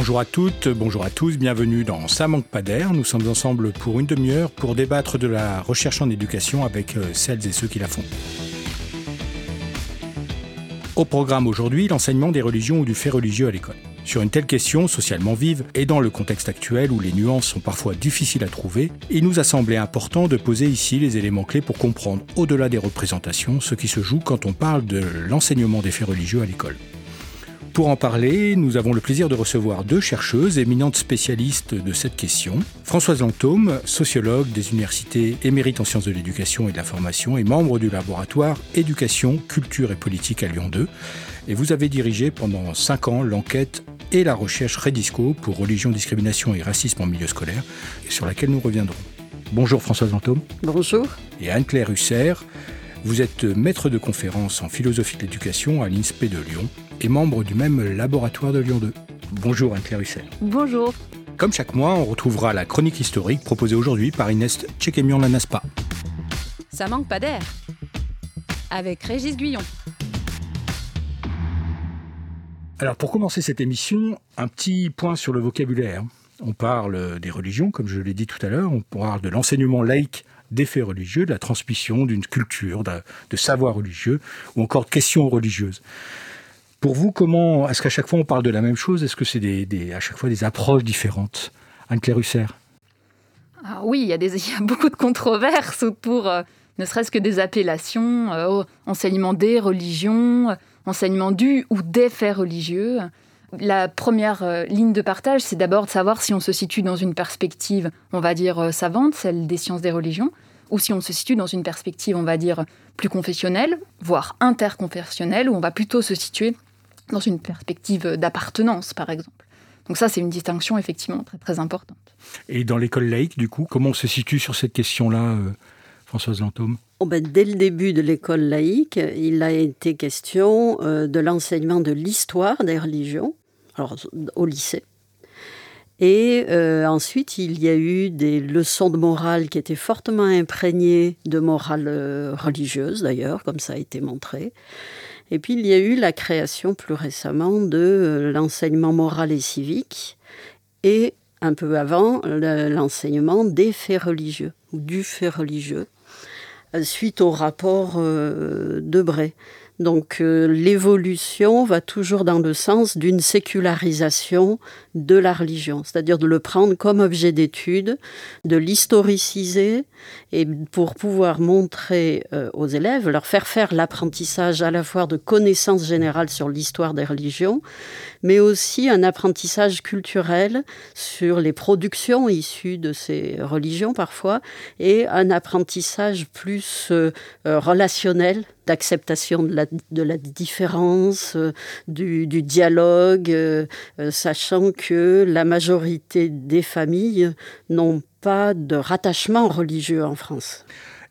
Bonjour à toutes, bonjour à tous, bienvenue dans Ça manque pas d'air. Nous sommes ensemble pour une demi-heure pour débattre de la recherche en éducation avec euh, celles et ceux qui la font. Au programme aujourd'hui, l'enseignement des religions ou du fait religieux à l'école. Sur une telle question socialement vive et dans le contexte actuel où les nuances sont parfois difficiles à trouver, il nous a semblé important de poser ici les éléments clés pour comprendre au-delà des représentations ce qui se joue quand on parle de l'enseignement des faits religieux à l'école. Pour en parler, nous avons le plaisir de recevoir deux chercheuses éminentes spécialistes de cette question. Françoise Lantôme, sociologue des universités émérite en sciences de l'éducation et de la formation et membre du laboratoire Éducation, Culture et Politique à Lyon 2. Et vous avez dirigé pendant cinq ans l'enquête et la recherche Redisco pour religion, discrimination et racisme en milieu scolaire, sur laquelle nous reviendrons. Bonjour Françoise Lantôme. Bonjour. Et Anne-Claire Husser. Vous êtes maître de conférence en philosophie de l'éducation à l'INSPE de Lyon et membre du même laboratoire de Lyon 2. Bonjour Anne-Claire Husser. Bonjour. Comme chaque mois, on retrouvera la chronique historique proposée aujourd'hui par Inès Tchekemian-Lanaspa. Ça manque pas d'air. Avec Régis Guyon. Alors pour commencer cette émission, un petit point sur le vocabulaire. On parle des religions, comme je l'ai dit tout à l'heure, on parle de l'enseignement laïque des faits religieux, de la transmission d'une culture, de, savoir religieux, ou encore de questions religieuses. Pour vous, comment est-ce qu'à chaque fois on parle de la même chose Est-ce que c'est des, à chaque fois des approches différentes? Anne-Claire ah Oui, il y, a beaucoup de controverses autour, euh, ne serait-ce que des appellations, euh, enseignement des religions, enseignement du ou des faits religieux. La première euh, ligne de partage, c'est d'abord de savoir si on se situe dans une perspective, on va dire, euh, savante, celle des sciences des religions, ou si on se situe dans une perspective, on va dire, plus confessionnelle, voire interconfessionnelle, où on va plutôt se situer dans une perspective d'appartenance, par exemple. Donc ça, c'est une distinction effectivement très, très importante. Et dans l'école laïque, du coup, comment on se situe sur cette question-là, euh, Françoise Lantôme? Oh ben, Dès le début de l'école laïque, il a été question euh, de l'enseignement de l'histoire des religions, alors, au lycée. Et euh, ensuite, il y a eu des leçons de morale qui étaient fortement imprégnées de morale euh, religieuse, d'ailleurs, comme ça a été montré. Et puis, il y a eu la création plus récemment de l'enseignement moral et civique, et un peu avant, l'enseignement des faits religieux, ou du fait religieux suite au rapport euh, de Bray. Donc euh, l'évolution va toujours dans le sens d'une sécularisation de la religion, c'est-à-dire de le prendre comme objet d'étude, de l'historiciser et pour pouvoir montrer euh, aux élèves, leur faire faire l'apprentissage à la fois de connaissances générales sur l'histoire des religions, mais aussi un apprentissage culturel sur les productions issues de ces religions parfois, et un apprentissage plus euh, relationnel d'acceptation de la, de la, différence, euh, du, dialogue, euh, euh, sachant que la majorité des familles n'ont pas de rattachement religieux en France.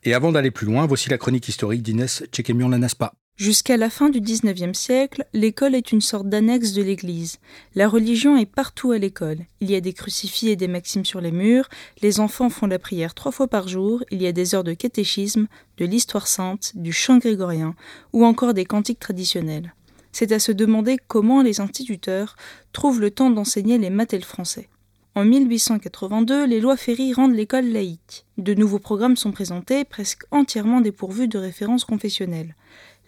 Et avant d'aller plus loin, voici la chronique historique d'Inès Tchekemian-Lanaspa. Jusqu'à la fin du XIXe siècle, l'école est une sorte d'annexe de l'Église. La religion est partout à l'école. Il y a des crucifix et des maximes sur les murs, les enfants font la prière trois fois par jour, il y a des heures de catéchisme, de l'histoire sainte, du chant grégorien, ou encore des cantiques traditionnels. C'est à se demander comment les instituteurs trouvent le temps d'enseigner les maths et français. En 1882, les lois Ferry rendent l'école laïque. De nouveaux programmes sont présentés, presque entièrement dépourvus de références confessionnelles.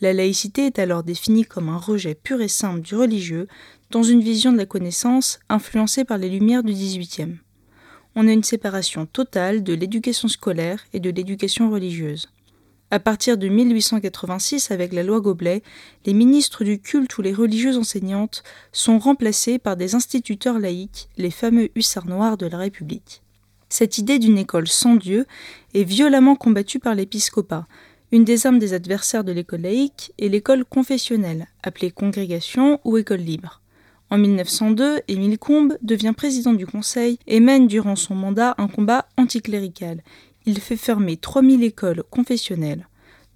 La laïcité est alors définie comme un rejet pur et simple du religieux dans une vision de la connaissance influencée par les Lumières du XVIIIe. On a une séparation totale de l'éducation scolaire et de l'éducation religieuse. À partir de 1886, avec la loi Goblet, les ministres du culte ou les religieuses enseignantes sont remplacés par des instituteurs laïcs, les fameux hussards noirs de la République. Cette idée d'une école sans Dieu est violemment combattue par l'épiscopat, une des armes des adversaires de l'école laïque est l'école confessionnelle, appelée congrégation ou école libre. En 1902, Émile Combes devient président du Conseil et mène durant son mandat un combat anticlérical. Il fait fermer 3000 écoles confessionnelles.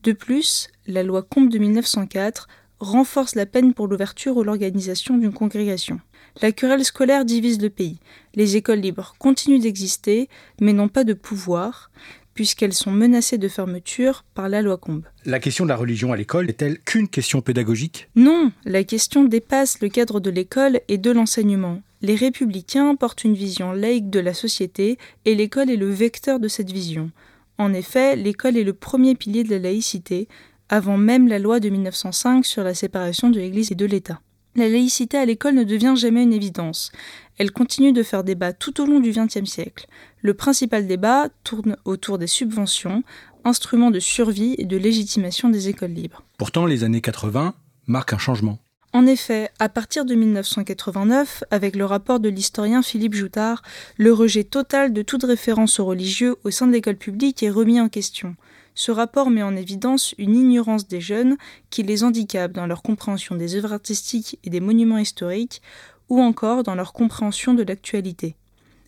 De plus, la loi Combes de 1904 renforce la peine pour l'ouverture ou l'organisation d'une congrégation. La querelle scolaire divise le pays. Les écoles libres continuent d'exister, mais n'ont pas de pouvoir puisqu'elles sont menacées de fermeture par la loi Combe. La question de la religion à l'école est-elle qu'une question pédagogique? Non, la question dépasse le cadre de l'école et de l'enseignement. Les républicains portent une vision laïque de la société et l'école est le vecteur de cette vision. En effet, l'école est le premier pilier de la laïcité, avant même la loi de 1905 sur la séparation de l'Église et de l'État. La laïcité à l'école ne devient jamais une évidence. Elle continue de faire débat tout au long du XXe siècle. Le principal débat tourne autour des subventions, instruments de survie et de légitimation des écoles libres. Pourtant, les années 80 marquent un changement. En effet, à partir de 1989, avec le rapport de l'historien Philippe Joutard, le rejet total de toute référence aux religieux au sein de l'école publique est remis en question. Ce rapport met en évidence une ignorance des jeunes qui les handicape dans leur compréhension des œuvres artistiques et des monuments historiques, ou encore dans leur compréhension de l'actualité.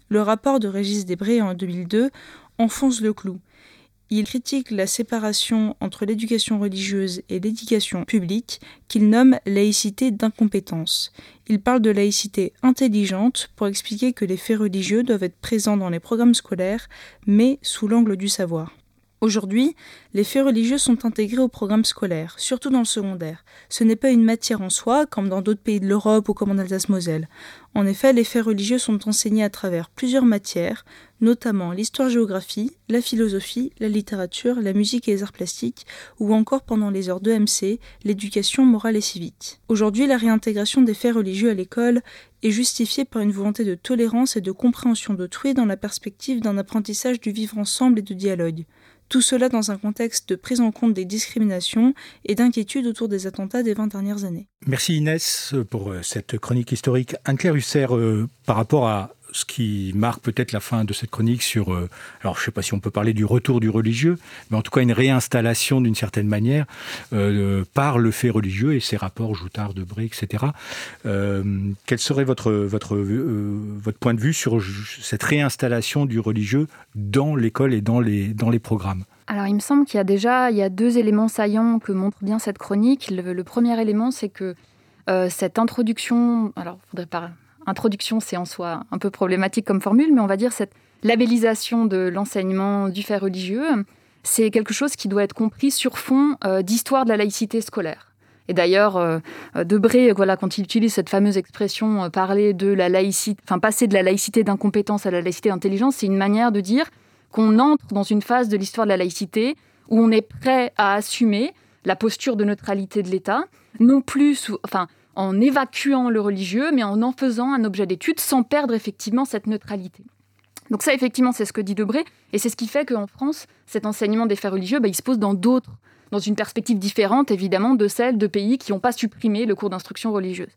Le rapport de Régis Debré en 2002 enfonce le clou. Il critique la séparation entre l'éducation religieuse et l'éducation publique, qu'il nomme laïcité d'incompétence. Il parle de laïcité intelligente pour expliquer que les faits religieux doivent être présents dans les programmes scolaires, mais sous l'angle du savoir. Aujourd'hui, les faits religieux sont intégrés au programme scolaire, surtout dans le secondaire. Ce n'est pas une matière en soi, comme dans d'autres pays de l'Europe ou comme en Alsace-Moselle. En effet, les faits religieux sont enseignés à travers plusieurs matières, notamment l'histoire-géographie, la philosophie, la littérature, la musique et les arts plastiques, ou encore pendant les heures d'EMC, l'éducation morale et civique. Aujourd'hui, la réintégration des faits religieux à l'école est justifiée par une volonté de tolérance et de compréhension d'autrui dans la perspective d'un apprentissage du vivre ensemble et de dialogue. Tout cela dans un contexte de prise en compte des discriminations et d'inquiétude autour des attentats des 20 dernières années. Merci Inès pour euh, cette chronique historique. Anne-Claire Husser, euh, par rapport à ce qui marque peut-être la fin de cette chronique sur, euh, alors je ne sais pas si on peut parler du retour du religieux, mais en tout cas une réinstallation d'une certaine manière euh, par le fait religieux et ses rapports Joutard, Debré, etc. Euh, quel serait votre, votre, votre point de vue sur cette réinstallation du religieux dans l'école et dans les, dans les programmes? Alors, il me semble qu'il y a déjà il y a deux éléments saillants que montre bien cette chronique. Le, premier élément, c'est que cette introduction, alors, il faudrait pas introduction, c'est en soi un peu problématique comme formule, mais on va dire cette labellisation de l'enseignement du fait religieux, c'est quelque chose qui doit être compris sur fond euh, d'histoire de la laïcité scolaire. Et d'ailleurs, euh, Debré, voilà, quand il utilise cette fameuse expression euh, parler de la laïcité, enfin passer de la laïcité d'incompétence à la laïcité d'intelligence, c'est une manière de dire qu'on entre dans une phase de l'histoire de la laïcité où on est prêt à assumer la posture de neutralité de l'État, non plus, enfin, en évacuant le religieux, mais en en faisant un objet d'étude sans perdre effectivement cette neutralité. Donc ça, effectivement, c'est ce que dit Debré, et c'est ce qui fait qu'en France, cet enseignement des faits religieux, bah, il se pose dans d'autres, dans une perspective différente, évidemment, de celle de pays qui n'ont pas supprimé le cours d'instruction religieuse.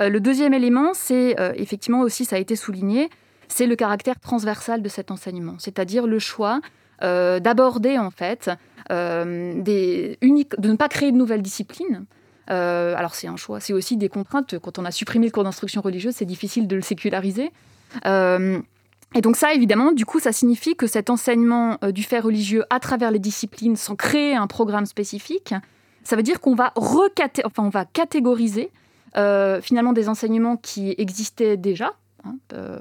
Euh, le deuxième élément, c'est, euh, effectivement aussi, ça a été souligné, c'est le caractère transversal de cet enseignement, c'est-à-dire le choix euh, d'aborder, en fait, des de ne pas créer de nouvelles disciplines, euh, alors c'est un choix, c'est aussi des contraintes. Quand on a supprimé le cours d'instruction religieuse, c'est difficile de le séculariser. Euh, et donc ça, évidemment, du coup, ça signifie que cet enseignement euh, du fait religieux à travers les disciplines, sans créer un programme spécifique, ça veut dire qu'on va, enfin, va catégoriser finalement des enseignements qui existaient déjà. Hein,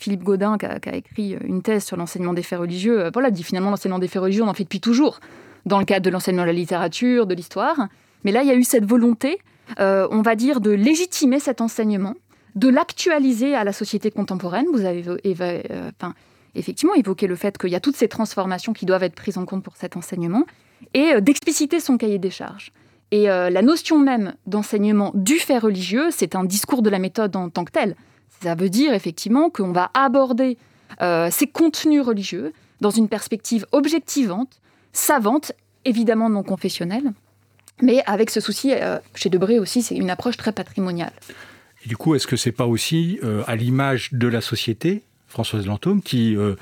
Philippe Godin, qui a, écrit une thèse sur l'enseignement des faits religieux, voilà, dit finalement l'enseignement des faits religieux, on en fait depuis toujours, dans le cadre de l'enseignement de la littérature, de l'histoire. Mais là, il y a eu cette volonté, euh, on va dire, de légitimer cet enseignement, de l'actualiser à la société contemporaine. Vous avez euh, effectivement évoqué le fait qu'il y a toutes ces transformations qui doivent être prises en compte pour cet enseignement, et euh, d'expliciter son cahier des charges. Et la notion même d'enseignement du fait religieux, c'est un discours de la méthode en tant que tel. Ça veut dire effectivement qu'on va aborder ces contenus religieux dans une perspective objectivante, savante, évidemment non confessionnelle, mais avec ce souci, euh, chez Debré aussi, c'est une approche très patrimoniale. Du coup, est-ce que c'est pas aussi euh, à l'image de la société, Françoise Lantôme, qui euh,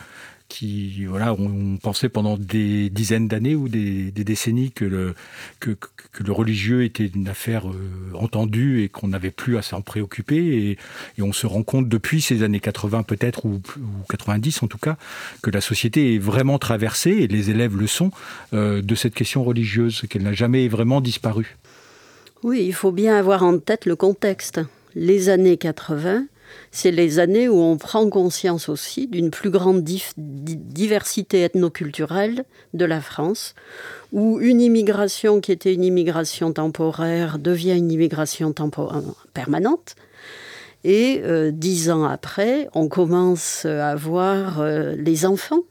qui, voilà, on, pensait pendant des dizaines d'années ou des, décennies que le, que, le religieux était une affaire euh, entendue et qu'on n'avait plus à s'en préoccuper. Et, on se rend compte depuis ces années 80 peut-être, ou, 90 en tout cas, que la société est vraiment traversée, et les élèves le sont, euh, de cette question religieuse, qu'elle n'a jamais vraiment disparu. Oui, il faut bien avoir en tête le contexte. Les années 80, c'est les années où on prend conscience aussi d'une plus grande diversité ethnoculturelle de la France, où une immigration qui était une immigration temporaire devient une immigration permanente, Et dix ans après, on commence à voir les enfants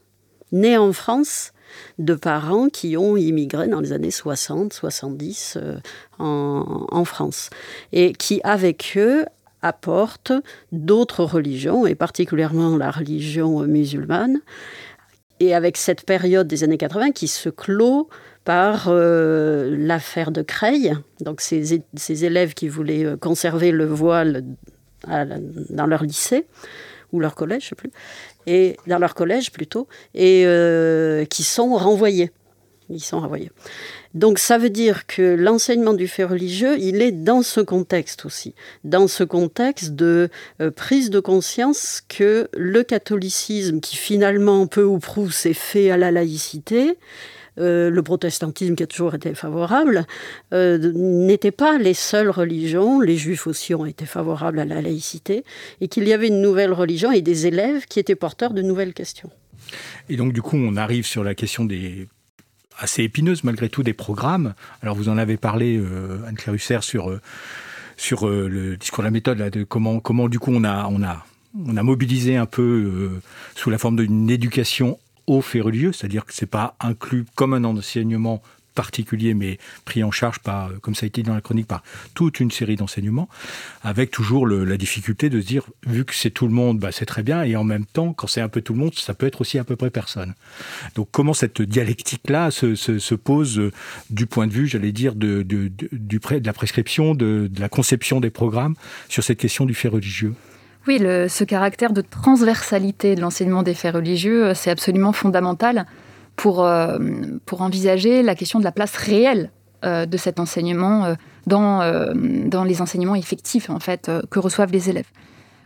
nés en France de parents qui ont immigré dans les années 60, 70 en, en France. Et qui, avec eux, apportent d'autres religions, et particulièrement la religion musulmane. Et avec cette période des années 80 qui se clôt par euh, l'affaire de Creil, donc ces, ces, élèves qui voulaient euh, conserver le voile dans leur lycée ou leur collège, je sais plus, et dans leur collège plutôt, et euh, qui sont renvoyés. Ils sont renvoyés. Donc ça veut dire que l'enseignement du fait religieux, il est dans ce contexte aussi, dans ce contexte de euh, prise de conscience que le catholicisme, qui finalement peu ou prou s'est fait à la laïcité, euh, le protestantisme qui a toujours été favorable, euh, n'étaient pas les seules religions, les juifs aussi ont été favorables à la laïcité, et qu'il y avait une nouvelle religion et des élèves qui étaient porteurs de nouvelles questions. Et donc du coup, on arrive sur la question des assez épineuse malgré tout des programmes. Alors vous en avez parlé, euh, Anne-Claire Husser, sur, euh, sur euh, le discours de la méthode, là, de comment, comment du coup on a, on a, on a mobilisé un peu sous la forme d'une éducation au fait religieux, c'est-à-dire que c'est pas inclus comme un enseignement particulier, mais pris en charge par, comme ça a été dans la chronique, par toute une série d'enseignements, avec toujours la difficulté de se dire, vu que c'est tout le monde, bah, c'est très bien, et en même temps, quand c'est un peu tout le monde, ça peut être aussi à peu près personne. Donc comment cette dialectique-là se, se, pose euh, du point de vue, j'allais dire, de, la prescription, de, la conception des programmes sur cette question du fait religieux? Oui, ce caractère de transversalité de l'enseignement des faits religieux, euh, c'est absolument fondamental pour, euh, pour envisager la question de la place réelle euh, de cet enseignement euh, dans, dans les enseignements effectifs en fait, que reçoivent les élèves.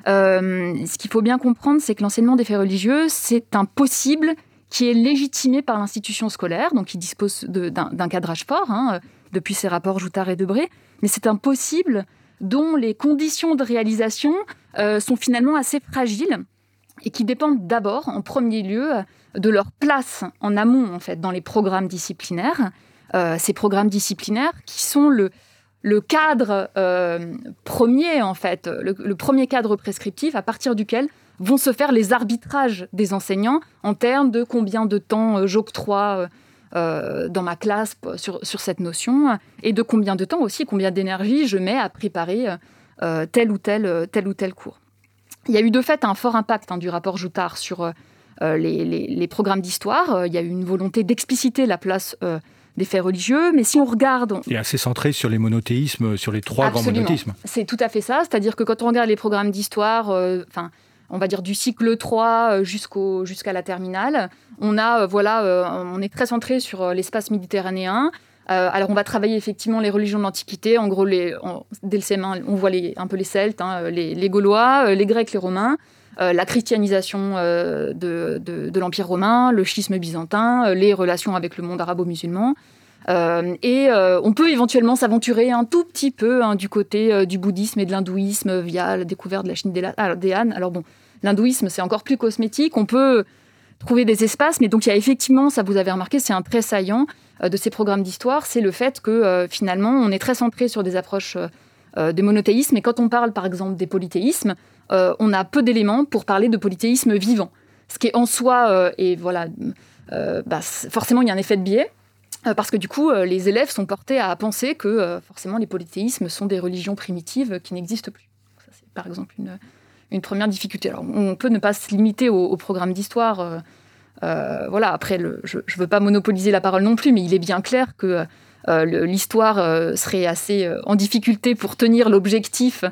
ce qu'il faut bien comprendre, c'est que l'enseignement des faits religieux, c'est un possible qui est légitimé par l'institution scolaire, donc qui dispose d'un cadrage fort, hein, depuis ces rapports Joutard et Debré, mais c'est un possible dont les conditions de réalisation sont finalement assez fragiles et qui dépendent d'abord, en premier lieu, de leur place en amont, en fait, dans les programmes disciplinaires. Euh, ces programmes disciplinaires qui sont le, cadre euh, premier, en fait, le, premier cadre prescriptif à partir duquel vont se faire les arbitrages des enseignants en termes de combien de temps euh, j'octroie dans ma classe sur, sur, cette notion et de combien de temps aussi, combien d'énergie je mets à préparer tel ou tel, tel ou tel cours. Il y a eu de fait un fort impact hein, du rapport Joutard sur euh, les, programmes d'histoire. Euh, il y a eu une volonté d'expliciter la place euh, des faits religieux, mais si on regarde... Il est assez centré sur les monothéismes, sur les trois grands monothéismes. C'est tout à fait ça, c'est-à-dire que quand on regarde les programmes d'histoire, enfin, on va dire du cycle 3 jusqu'au, jusqu'à la terminale, on a, voilà, on est très centré sur l'espace méditerranéen. Alors on va travailler effectivement les religions de l'Antiquité, en gros, les, dès le CM1, on voit les, un peu les Celtes, hein, les, les, Gaulois, les Grecs, les Romains. Euh, la christianisation euh, de, l'Empire romain, le schisme byzantin, euh, les relations avec le monde arabo-musulman. et on peut éventuellement s'aventurer un tout petit peu hein, du côté du bouddhisme et de l'hindouisme via la découverte de la Chine des, Han. Alors bon, l'hindouisme, c'est encore plus cosmétique. On peut trouver des espaces, mais donc il y a effectivement, ça vous avez remarqué, c'est un trait saillant de ces programmes d'histoire, c'est le fait que finalement, on est très centré sur des approches des monothéismes, et quand on parle par exemple des polythéismes, euh, on a peu d'éléments pour parler de polythéisme vivant. Ce qui est en soi, euh, et voilà, euh, bah, forcément il y a un effet de biais, parce que du coup, les élèves sont portés à penser que forcément les polythéismes sont des religions primitives qui n'existent plus. Ça, c'est par exemple une, première difficulté. Alors, on peut ne pas se limiter au, programme d'histoire. voilà, après, je ne veux pas monopoliser la parole non plus, mais il est bien clair que l'histoire serait assez en difficulté pour tenir l'objectif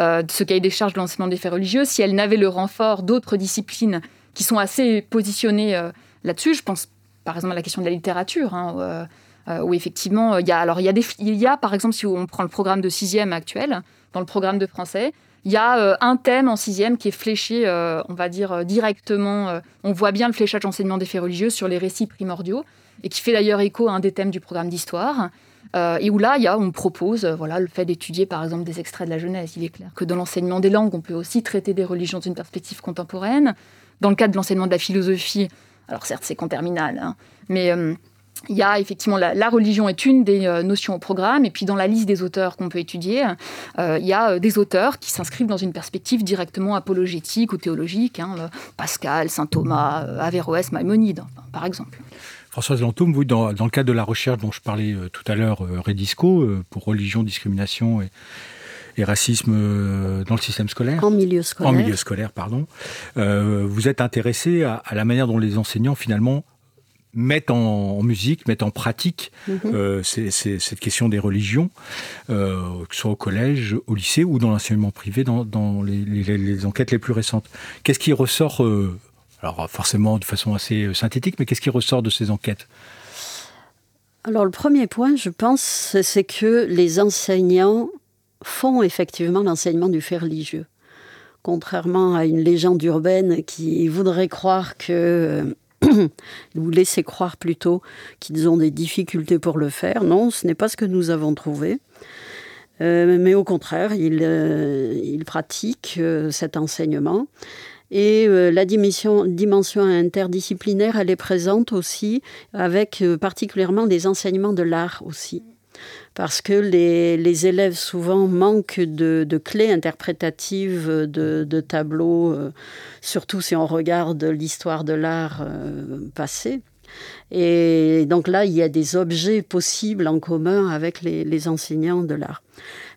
euh, de ce cahier des charges de l'enseignement des faits religieux si elle n'avait le renfort d'autres disciplines qui sont assez positionnées euh, là-dessus. Je pense par exemple à la question de la littérature, hein, euh, où effectivement, il y a, alors il y a par exemple, si on prend le programme de sixième actuel, dans le programme de français, il y a un thème en sixième qui est fléché, on va dire, directement. on voit bien le fléchage d'enseignement des faits religieux sur les récits primordiaux, et qui fait d'ailleurs écho à un des thèmes du programme d'histoire. Euh, et où là, y a, on propose euh, voilà, le fait d'étudier par exemple des extraits de la Genèse. Il est clair que dans l'enseignement des langues, on peut aussi traiter des religions d'une perspective contemporaine. Dans le cadre de l'enseignement de la philosophie, alors certes c'est qu'en terminale, hein, mais euh, il y a effectivement la, religion est une des euh, notions au programme, et puis dans la liste des auteurs qu'on peut étudier, euh, il y a euh, des auteurs qui s'inscrivent dans une perspective directement apologétique ou théologique, hein, Pascal, saint Thomas, Averroès, Maïmonide, par exemple. Françoise Lantoum, vous, dans, dans, le cadre de la recherche dont je parlais tout à l'heure, Redisco, pour religion, discrimination et, et racisme dans le système scolaire. En milieu scolaire. En milieu scolaire, pardon. vous êtes intéressé à, à, la manière dont les enseignants, finalement, mettent en, musique, mettent en pratique mhm. euh, cette question des religions, euh, que ce soit au collège, au lycée ou dans l'enseignement privé, dans, les, enquêtes les plus récentes. Qu'est-ce qui ressort, euh, alors forcément de façon assez synthétique, mais qu'est-ce qui ressort de ces enquêtes? Alors le premier point, je pense, c'est que les enseignants font effectivement l'enseignement du fait religieux. Contrairement à une légende urbaine qui voudrait croire que vous laissez croire plutôt qu'ils ont des difficultés pour le faire. Non, ce n'est pas ce que nous avons trouvé. Euh, mais au contraire, ils, euh, pratiquent euh, cet enseignement. Et la dimension, interdisciplinaire, elle est présente aussi, avec particulièrement des enseignements de l'art aussi parce que les, élèves souvent manquent de, clés interprétatives de, tableaux, euh, surtout si on regarde l'histoire de l'art euh, passé. Et donc là, il y a des objets possibles en commun avec les, enseignants de l'art.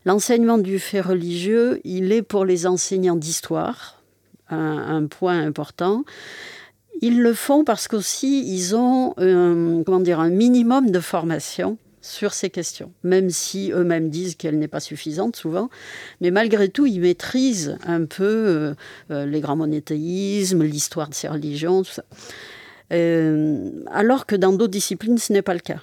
L'enseignement du fait religieux, il est pour les enseignants d'histoire un, point important. Ils le font parce qu'aussi, ils ont comment dire, un minimum de formation sur ces questions, même si eux-mêmes disent qu'elle n'est pas suffisante souvent. Mais malgré tout, ils maîtrisent un peu euh, euh, les grands monothéismes, l'histoire de ces religions, tout ça. Euh, alors que dans d'autres disciplines, ce n'est pas le cas.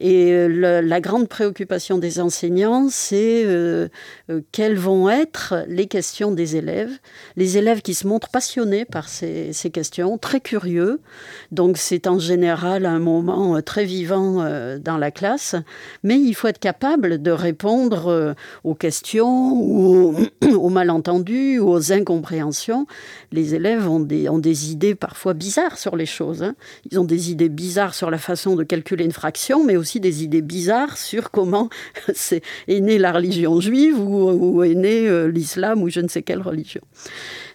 Et euh, la grande préoccupation des enseignants, c'est euh, euh, quelles vont être les questions des élèves. Les élèves qui se montrent passionnés par ces, questions, très curieux. Donc c'est en général un moment très vivant dans la classe. Mais il faut être capable de répondre aux questions ou aux, malentendus ou aux incompréhensions. Les élèves ont des, ont des idées parfois bizarres sur les choses. Hein. Ils ont des idées bizarres sur la façon de calculer une fraction, mais aussi des idées bizarres sur comment est, est née la religion juive ou, est né euh, l'islam ou je ne sais quelle religion.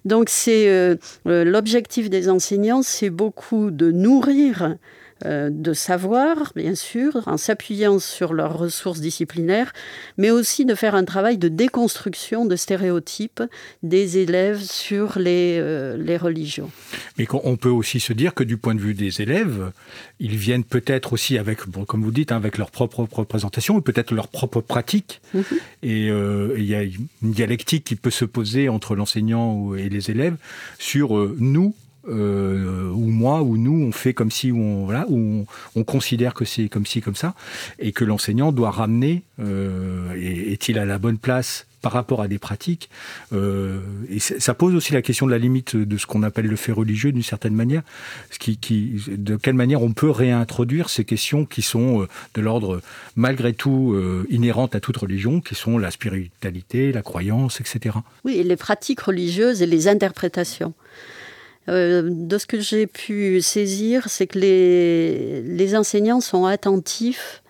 Donc c'est euh, euh, l'objectif des enseignants, c'est beaucoup de nourrir euh, de savoir, bien sûr, en s'appuyant sur leurs ressources disciplinaires, mais aussi de faire un travail de déconstruction de stéréotypes des élèves sur les, euh, les religions. Mais on peut aussi se dire que du point de vue des élèves, ils viennent peut-être aussi avec, comme vous dites, hein, avec leur propre représentation, ou peut-être leur propre pratique. Mhm. Et euh, il y a une dialectique qui peut se poser entre l'enseignant et les élèves sur nous, euh, ou moi ou nous on fait comme si on voilà on, on considère que c'est comme si comme ça et que l'enseignant doit ramener euh, est-il à la bonne place par rapport à des pratiques. Euh, et ça pose aussi la question de la limite de ce qu'on appelle le fait religieux d'une certaine manière. De quelle manière on peut réintroduire ces questions qui sont euh, de l'ordre malgré tout euh, inhérentes à toute religion, qui sont la spiritualité, la croyance, etc. Oui, et les pratiques religieuses et les interprétations. Euh, de ce que j'ai pu saisir, c'est que les, enseignants sont attentifs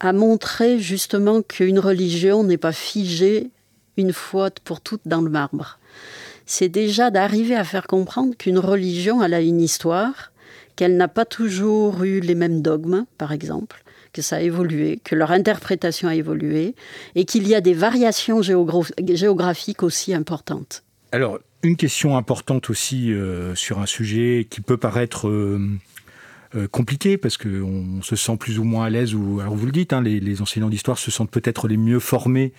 à montrer justement qu'une religion n'est pas figée une fois pour toutes dans le marbre. C'est déjà d'arriver à faire comprendre qu'une religion, elle a une histoire, qu'elle n'a pas toujours eu les mêmes dogmes, par exemple, que ça a évolué, que leur interprétation a évolué, et qu'il y a des variations géographiques aussi importantes. Alors, une question importante aussi euh, sur un sujet qui peut paraître euh, euh, compliqué parce qu'on se sent plus ou moins à l'aise. Alors vous le dites, hein, les, enseignants d'histoire se sentent peut-être les mieux formés.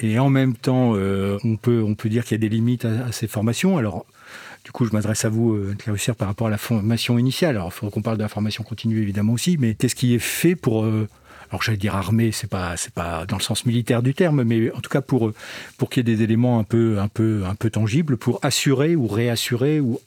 Et en même temps, on, peut, dire qu'il y a des limites à, ces formations. Alors, du coup, je m'adresse à vous, Claire par rapport à la formation initiale. Alors, il faudrait qu'on parle de la formation continue, évidemment aussi. Mais qu'est-ce qui est fait pour alors j'allais dire armée, c'est pas c'est pas dans le sens militaire du terme, mais en tout cas pour pour qu'il y ait des éléments un peu un peu un peu tangibles pour assurer ou réassurer ou,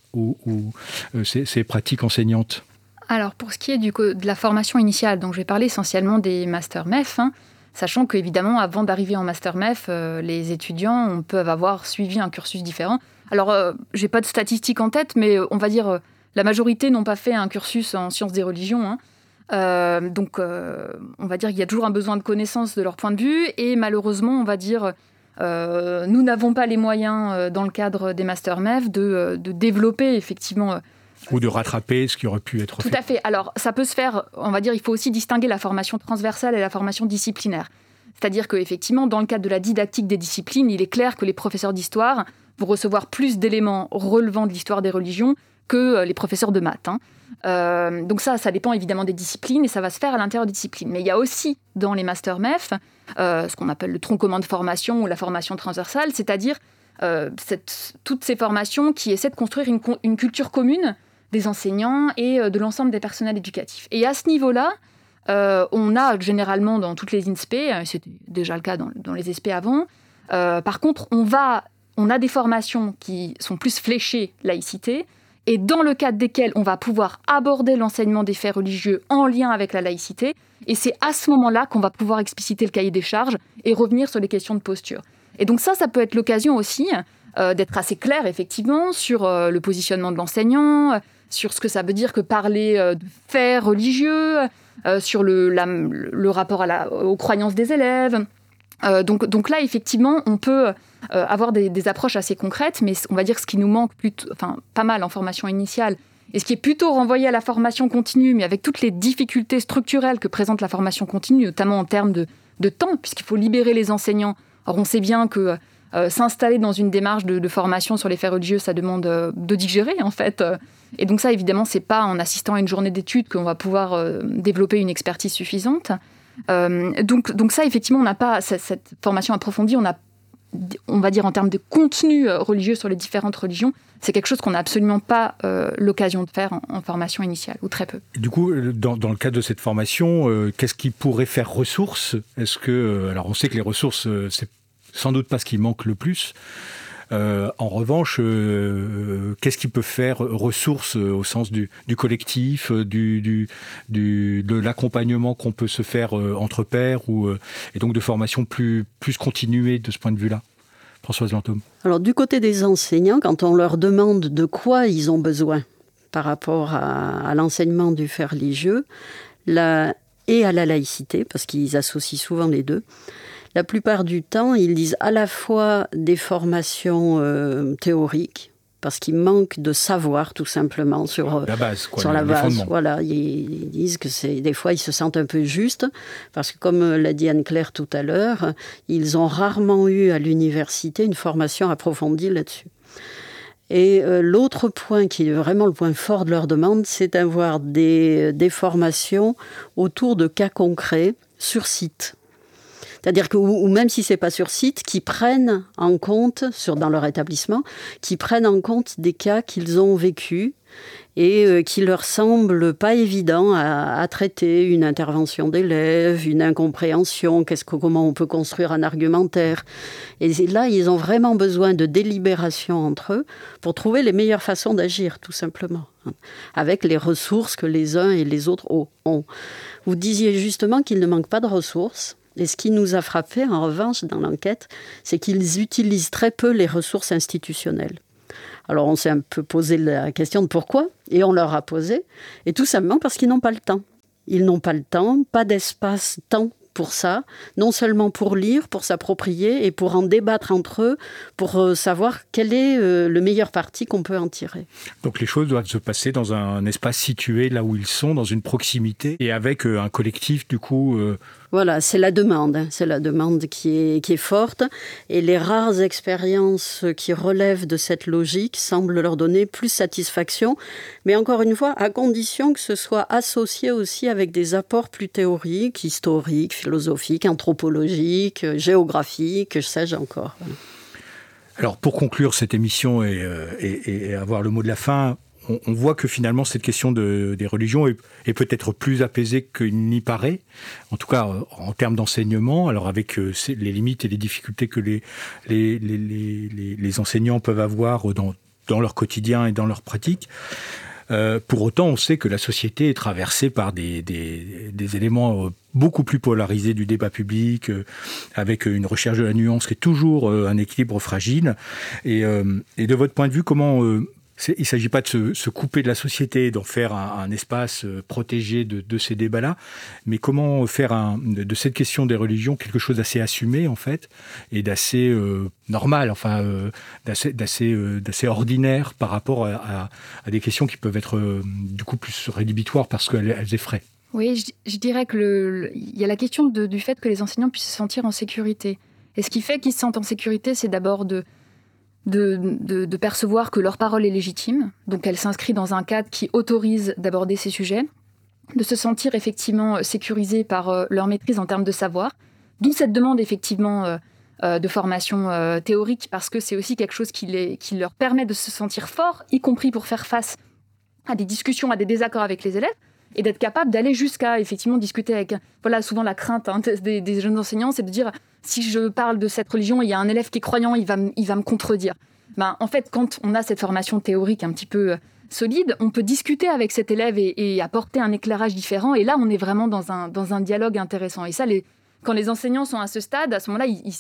euh, ces, pratiques enseignantes. Alors pour ce qui est du, de la formation initiale, donc je vais parler essentiellement des master MEF. Hein, sachant qu'évidemment, avant d'arriver en master MEF, euh, les étudiants peuvent avoir suivi un cursus différent. Alors, euh, j'ai pas de statistiques en tête, mais on va dire La majorité n'ont pas fait un cursus en sciences des religions. Hein. Euh, donc, on va dire qu'il y a toujours un besoin de connaissance de leur point de vue. Et malheureusement, on va dire, nous n'avons pas les moyens, dans le cadre des Master MEF, de, de développer effectivement ou de rattraper ce qui aurait pu être fait. Tout à fait. Alors, ça peut se faire, on va dire, il faut aussi distinguer la formation transversale et la formation disciplinaire. C'est-à-dire qu'effectivement, dans le cadre de la didactique des disciplines, il est clair que les professeurs d'histoire vont recevoir plus d'éléments relevant de l'histoire des religions que euh, les professeurs de maths. Hein. Euh, donc ça, ça dépend évidemment des disciplines et ça va se faire à l'intérieur des disciplines. Mais il y a aussi dans les Master MEF euh, ce qu'on appelle le tronc commun de formation ou la formation transversale, c'est-à-dire toutes ces formations qui essaient de construire une, culture commune des enseignants et de l'ensemble des personnels éducatifs. Et à ce niveau-là, on a généralement dans toutes les INSPE, c'était déjà le cas dans, les SP avant, par contre, on, on a des formations qui sont plus fléchées laïcité, et dans le cadre desquelles on va pouvoir aborder l'enseignement des faits religieux en lien avec la laïcité, et c'est à ce moment-là qu'on va pouvoir expliciter le cahier des charges et revenir sur les questions de posture. Et donc ça, ça peut être l'occasion aussi d'être assez clair, effectivement, sur le positionnement de l'enseignant, sur ce que ça veut dire que parler de faits religieux, euh, sur le, rapport aux croyances des élèves. Euh, donc, donc là, effectivement, on peut euh, avoir des, approches assez concrètes, mais on va dire ce qui nous manque plutôt, enfin, pas mal en formation initiale, et ce qui est plutôt renvoyé à la formation continue, mais avec toutes les difficultés structurelles que présente la formation continue, notamment en termes de, temps, puisqu'il faut libérer les enseignants. Or, on sait bien que euh, s'installer dans une démarche de, formation sur les faits religieux, ça demande de digérer en fait. Et donc ça, évidemment, c'est pas en assistant à une journée d'études qu'on va pouvoir développer une expertise suffisante. Donc, donc ça, effectivement, on n'a pas cette, formation approfondie, on a on va dire en termes de contenu religieux sur les différentes religions, c'est quelque chose qu'on n'a absolument pas l'occasion de faire en, formation initiale, ou très peu. du coup, dans, dans, le cadre de cette formation, qu'est-ce qui pourrait faire ressource? Est-ce que, alors on sait que les ressources, c'est sans doute pas ce qui manque le plus. Euh, en revanche, euh, qu'est-ce qui peut faire ressource euh, au sens du, collectif, du, de l'accompagnement qu'on peut se faire entre pairs ou, et donc de formation plus, plus continuée de ce point de vue-là? Françoise Lantôme. Alors du côté des enseignants, quand on leur demande de quoi ils ont besoin par rapport à, l'enseignement du fait religieux et à la laïcité, parce qu'ils associent souvent les deux, la plupart du temps, ils disent à la fois des formations euh, théoriques, parce qu'il manque de savoir tout simplement sur la base. Quoi, sur la base, voilà, ils, disent que c'est des fois ils se sentent un peu justes parce que comme l'a dit Anne Claire tout à l'heure, ils ont rarement eu à l'université une formation approfondie là-dessus. Et euh, l'autre point qui est vraiment le point fort de leur demande, c'est d'avoir des, des formations autour de cas concrets sur site. C'est-à-dire que, ou, même si c'est pas sur site, qui prennent en compte, dans leur établissement, qui prennent en compte des cas qu'ils ont vécus et euh, qui leur semblent pas évidents à, traiter, une intervention d'élève, une incompréhension, comment on peut construire un argumentaire. Et là, ils ont vraiment besoin de délibération entre eux pour trouver les meilleures façons d'agir, tout simplement, hein, avec les ressources que les uns et les autres ont. Vous disiez justement qu'il ne manque pas de ressources. Et ce qui nous a frappé, en revanche, dans l'enquête, c'est qu'ils utilisent très peu les ressources institutionnelles. Alors on s'est un peu posé la question de pourquoi, et on leur a posé, et tout simplement parce qu'ils n'ont pas le temps. Ils n'ont pas le temps, pas d'espace-temps pour ça, non seulement pour lire, pour s'approprier et pour en débattre entre eux, pour euh, savoir quel est euh, le meilleur parti qu'on peut en tirer. Donc les choses doivent se passer dans un espace situé là où ils sont, dans une proximité et avec euh, un collectif du coup voilà, c'est la demande. Hein. C'est la demande qui est, forte. Et les rares expériences qui relèvent de cette logique semblent leur donner plus satisfaction. Mais encore une fois, à condition que ce soit associé aussi avec des apports plus théoriques, historiques, philosophiques, anthropologiques, géographiques, sais-je encore. Alors pour conclure cette émission et, euh, avoir le mot de la fin, on, voit que finalement cette question des religions est, peut-être plus apaisée qu'il n'y paraît, en tout cas euh, en termes d'enseignement, alors avec euh, les limites et les difficultés que les, enseignants peuvent avoir dans, leur quotidien et dans leur pratique. Euh, pour autant, on sait que la société est traversée par des, éléments beaucoup plus polarisés du débat public, avec une recherche de la nuance qui est toujours un équilibre fragile. Et, de votre point de vue, comment Il ne s'agit pas de se, couper de la société, d'en faire un, espace euh, protégé de, ces débats-là, mais comment faire de, cette question des religions quelque chose d'assez assumé, en fait, et d'assez euh, normal, enfin, euh, d'assez ordinaire par rapport à, des questions qui peuvent être du coup plus rédhibitoires parce qu'elles effraient. Oui, je, dirais qu'il y a la question du fait que les enseignants puissent se sentir en sécurité. Et ce qui fait qu'ils se sentent en sécurité, c'est d'abord de de, percevoir que leur parole est légitime, donc elle s'inscrit dans un cadre qui autorise d'aborder ces sujets, de se sentir effectivement sécurisés par euh, leur maîtrise en termes de savoir, d'où cette demande effectivement euh, euh, de formation théorique, parce que c'est aussi quelque chose qui, les, qui leur permet de se sentir forts, y compris pour faire face à des discussions, à des désaccords avec les élèves, et d'être capable d'aller jusqu'à effectivement discuter avec. Voilà, souvent la crainte hein, des, jeunes enseignants, c'est de dire si je parle de cette religion, il y a un élève qui est croyant, il va, il va me contredire. Ben, en fait, quand on a cette formation théorique un petit peu euh, solide, on peut discuter avec cet élève et, apporter un éclairage différent. Et là, on est vraiment dans un, dans un dialogue intéressant. Et ça, quand les enseignants sont à ce stade, à ce moment-là, ils,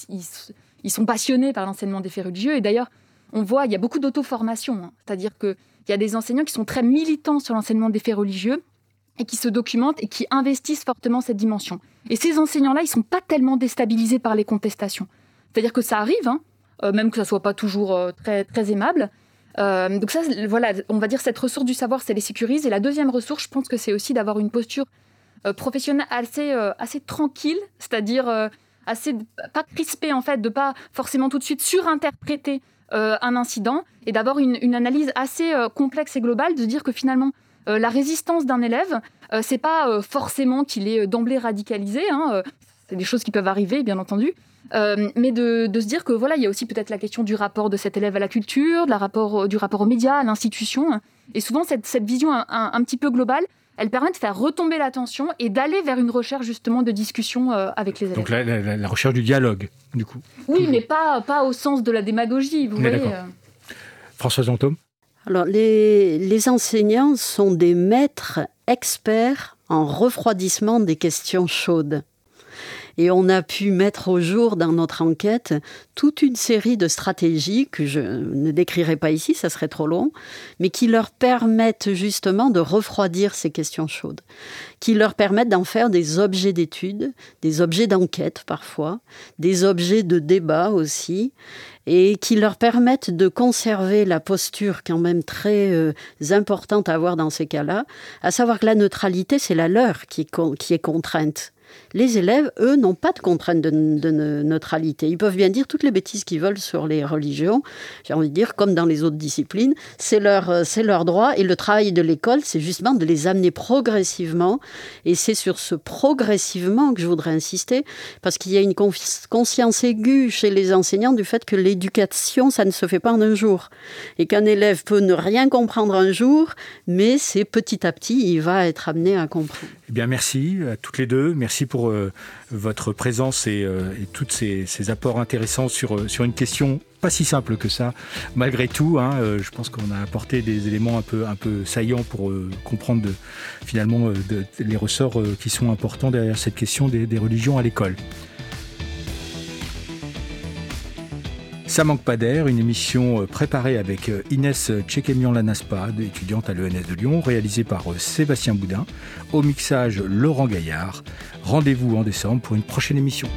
ils, sont passionnés par l'enseignement des faits religieux. Et d'ailleurs, on voit, il y a beaucoup d'auto-formation. Hein. C'est-à-dire qu'il y a des enseignants qui sont très militants sur l'enseignement des faits religieux et qui se documentent et qui investissent fortement cette dimension. Et ces enseignants-là, ils sont pas tellement déstabilisés par les contestations. C'est-à-dire que ça arrive, hein, euh, même que ça soit pas toujours euh, très, très aimable. Euh, donc ça, voilà, on va dire cette ressource du savoir, c'est les sécurise. Et la deuxième ressource, je pense que c'est aussi d'avoir une posture professionnelle assez, assez tranquille, c'est-à-dire assez pas crispée en fait, de pas forcément tout de suite surinterpréter un incident et d'avoir une, une, analyse assez complexe et globale, de dire que finalement euh, la résistance d'un élève, euh, c'est pas euh, forcément qu'il est d'emblée radicalisé. Hein, c'est des choses qui peuvent arriver, bien entendu. mais de, se dire que voilà, il y a aussi peut-être la question du rapport de cet élève à la culture, la rapport, du rapport aux médias, à l'institution. Et souvent, cette, vision un, petit peu globale, elle permet de faire retomber l'attention et d'aller vers une recherche justement de discussion avec les élèves. Donc la, recherche du dialogue, du coup. Oui, mais pas, pas au sens de la démagogie, vous voyez. Françoise Antôme? Alors, les, enseignants sont des maîtres experts en refroidissement des questions chaudes. Et on a pu mettre au jour dans notre enquête toute une série de stratégies que je ne décrirai pas ici, ça serait trop long, mais qui leur permettent justement de refroidir ces questions chaudes, qui leur permettent d'en faire des objets d'étude, des objets d'enquête parfois, des objets de débat aussi, et qui leur permettent de conserver la posture quand même très euh, importante à avoir dans ces cas-là, à savoir que la neutralité, c'est la leur qui est contrainte. Les élèves, eux, n'ont pas de contrainte de, neutralité. Ils peuvent bien dire toutes les bêtises qu'ils veulent sur les religions. J'ai envie de dire, comme dans les autres disciplines, c'est leur, euh, c'est leur droit. Et le travail de l'école, c'est justement de les amener progressivement. Et c'est sur ce progressivement que je voudrais insister, parce qu'il y a une conscience aiguë chez les enseignants du fait que l'éducation, ça ne se fait pas en un jour. Et qu'un élève peut ne rien comprendre un jour, mais c'est petit à petit, il va être amené à comprendre. Eh bien, merci à toutes les deux. Merci pour euh, votre présence et, euh, tous ces, apports intéressants sur, euh, sur une question pas si simple que ça, malgré tout. Hein, je pense qu'on a apporté des éléments un peu, un peu saillants pour comprendre finalement les ressorts qui sont importants derrière cette question des religions à l'école. Ça manque pas d'air, une émission euh, préparée avec euh, Inès Tchekemian-Lanaspa, étudiante à l'ENS de Lyon, réalisée par euh, Sébastien Boudin, au mixage Laurent Gaillard. Rendez-vous en décembre pour une prochaine émission.